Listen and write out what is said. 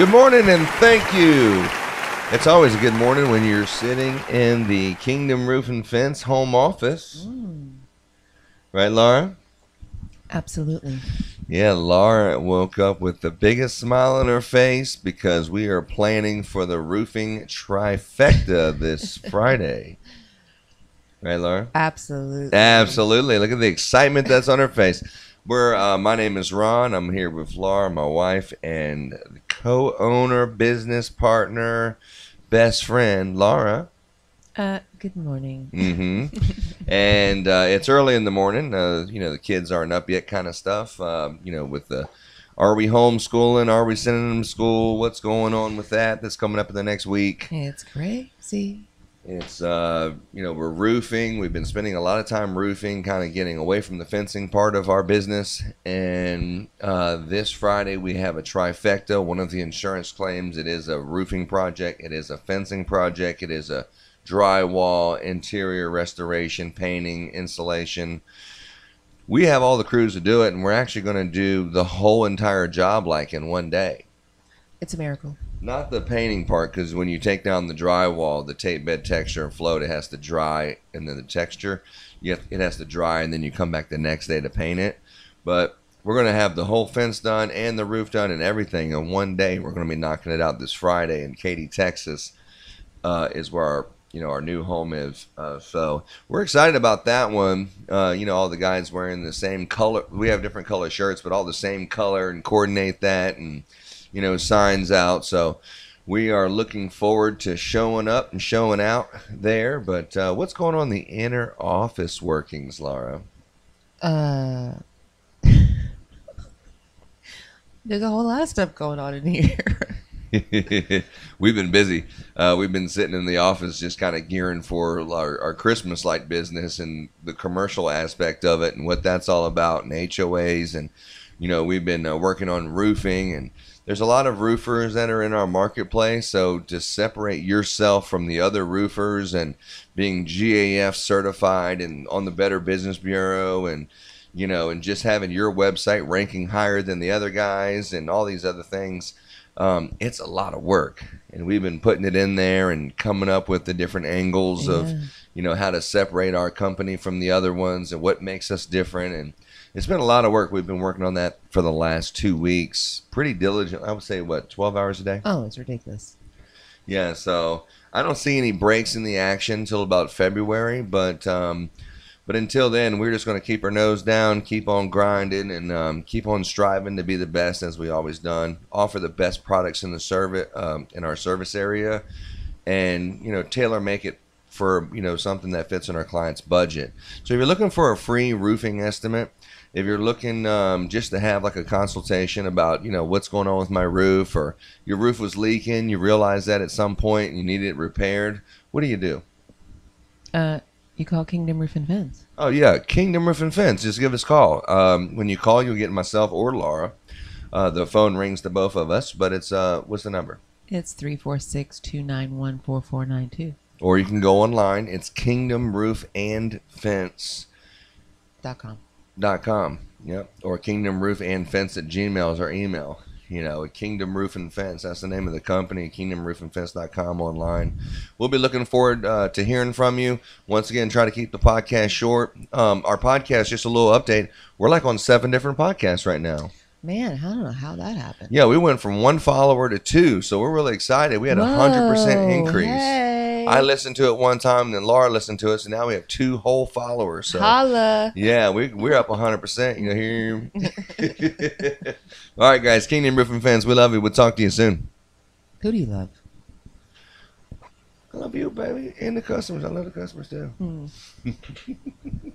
Good morning and thank you. It's always a good morning when you're sitting in the Kingdom Roof and Fence home office. Mm. Right, Laura? Absolutely. Yeah, Laura woke up with the biggest smile on her face because we are planning for the roofing trifecta this Friday. Right, Laura? Absolutely. Absolutely. Look at the excitement that's on her face. We're, uh, my name is Ron. I'm here with Laura, my wife, and co-owner, business partner, best friend, Laura. Uh, good morning. Mm-hmm. and uh, it's early in the morning. Uh, you know, the kids aren't up yet, kind of stuff. Uh, you know, with the are we homeschooling? Are we sending them to school? What's going on with that? That's coming up in the next week. It's crazy. It's uh, you know, we're roofing. We've been spending a lot of time roofing, kind of getting away from the fencing part of our business. And uh, this Friday we have a trifecta. One of the insurance claims. It is a roofing project. It is a fencing project. It is a drywall, interior restoration, painting, insulation. We have all the crews to do it, and we're actually going to do the whole entire job like in one day. It's a miracle. Not the painting part, because when you take down the drywall, the tape bed texture and float, it has to dry, and then the texture, have, it has to dry, and then you come back the next day to paint it. But we're going to have the whole fence done and the roof done and everything in one day. We're going to be knocking it out this Friday in Katy, Texas, uh, is where our you know our new home is. Uh, so we're excited about that one. Uh, you know, all the guys wearing the same color. We have different color shirts, but all the same color and coordinate that and you know signs out. So we are looking forward to showing up and showing out there. But uh, what's going on in the inner office workings, Laura? Uh, there's a whole lot of stuff going on in here. we've been busy. Uh, we've been sitting in the office just kind of gearing for our, our Christmas light business and the commercial aspect of it and what that's all about and HOAs. And, you know, we've been uh, working on roofing and there's a lot of roofers that are in our marketplace. So to separate yourself from the other roofers and being GAF certified and on the Better Business Bureau and, you know, and just having your website ranking higher than the other guys and all these other things um, it's a lot of work and we've been putting it in there and coming up with the different angles Yeah. of you know how to separate our company from the other ones and what makes us different and it's been a lot of work. We've been working on that for the last two weeks. Pretty diligent. I would say what 12 hours a day? Oh, it's ridiculous. yeah so i don't see any breaks in the action until about february but um, but until then we're just going to keep our nose down keep on grinding and um, keep on striving to be the best as we always done. Offer the best products in the service um, in our service area and you know tailor make it for you know something that fits in our client's budget so if you're looking for a free roofing estimate if you're looking um, just to have like a consultation about you know what's going on with my roof or your roof was leaking you realize that at some point and you need it repaired what do you do Uh, you call Kingdom Roof and Fence. Oh yeah, Kingdom Roof and Fence. Just give us a call. Um, when you call, you'll get myself or Laura. Uh, the phone rings to both of us, but it's uh, what's the number? It's 346 291 4492. Or you can go online. It's Kingdom Roof and Fence Dot com. dot com. Yep. Or Kingdom Roof and Fence at Gmail is our email. You know, Kingdom Roof and Fence. That's the name of the company. KingdomRoofandFence.com online. We'll be looking forward uh, to hearing from you. Once again, try to keep the podcast short. Um, our podcast, just a little update. We're like on seven different podcasts right now. Man, I don't know how that happened. Yeah, we went from one follower to two, so we're really excited. We had a hundred percent increase. Hey. I listened to it one time, and then Laura listened to it, so now we have two whole followers. So Holla. yeah, we we're up hundred percent. You know here. All right, guys, Kingdom Roofing fans, we love you. We'll talk to you soon. Who do you love? I love you, baby, and the customers. I love the customers too. Hmm.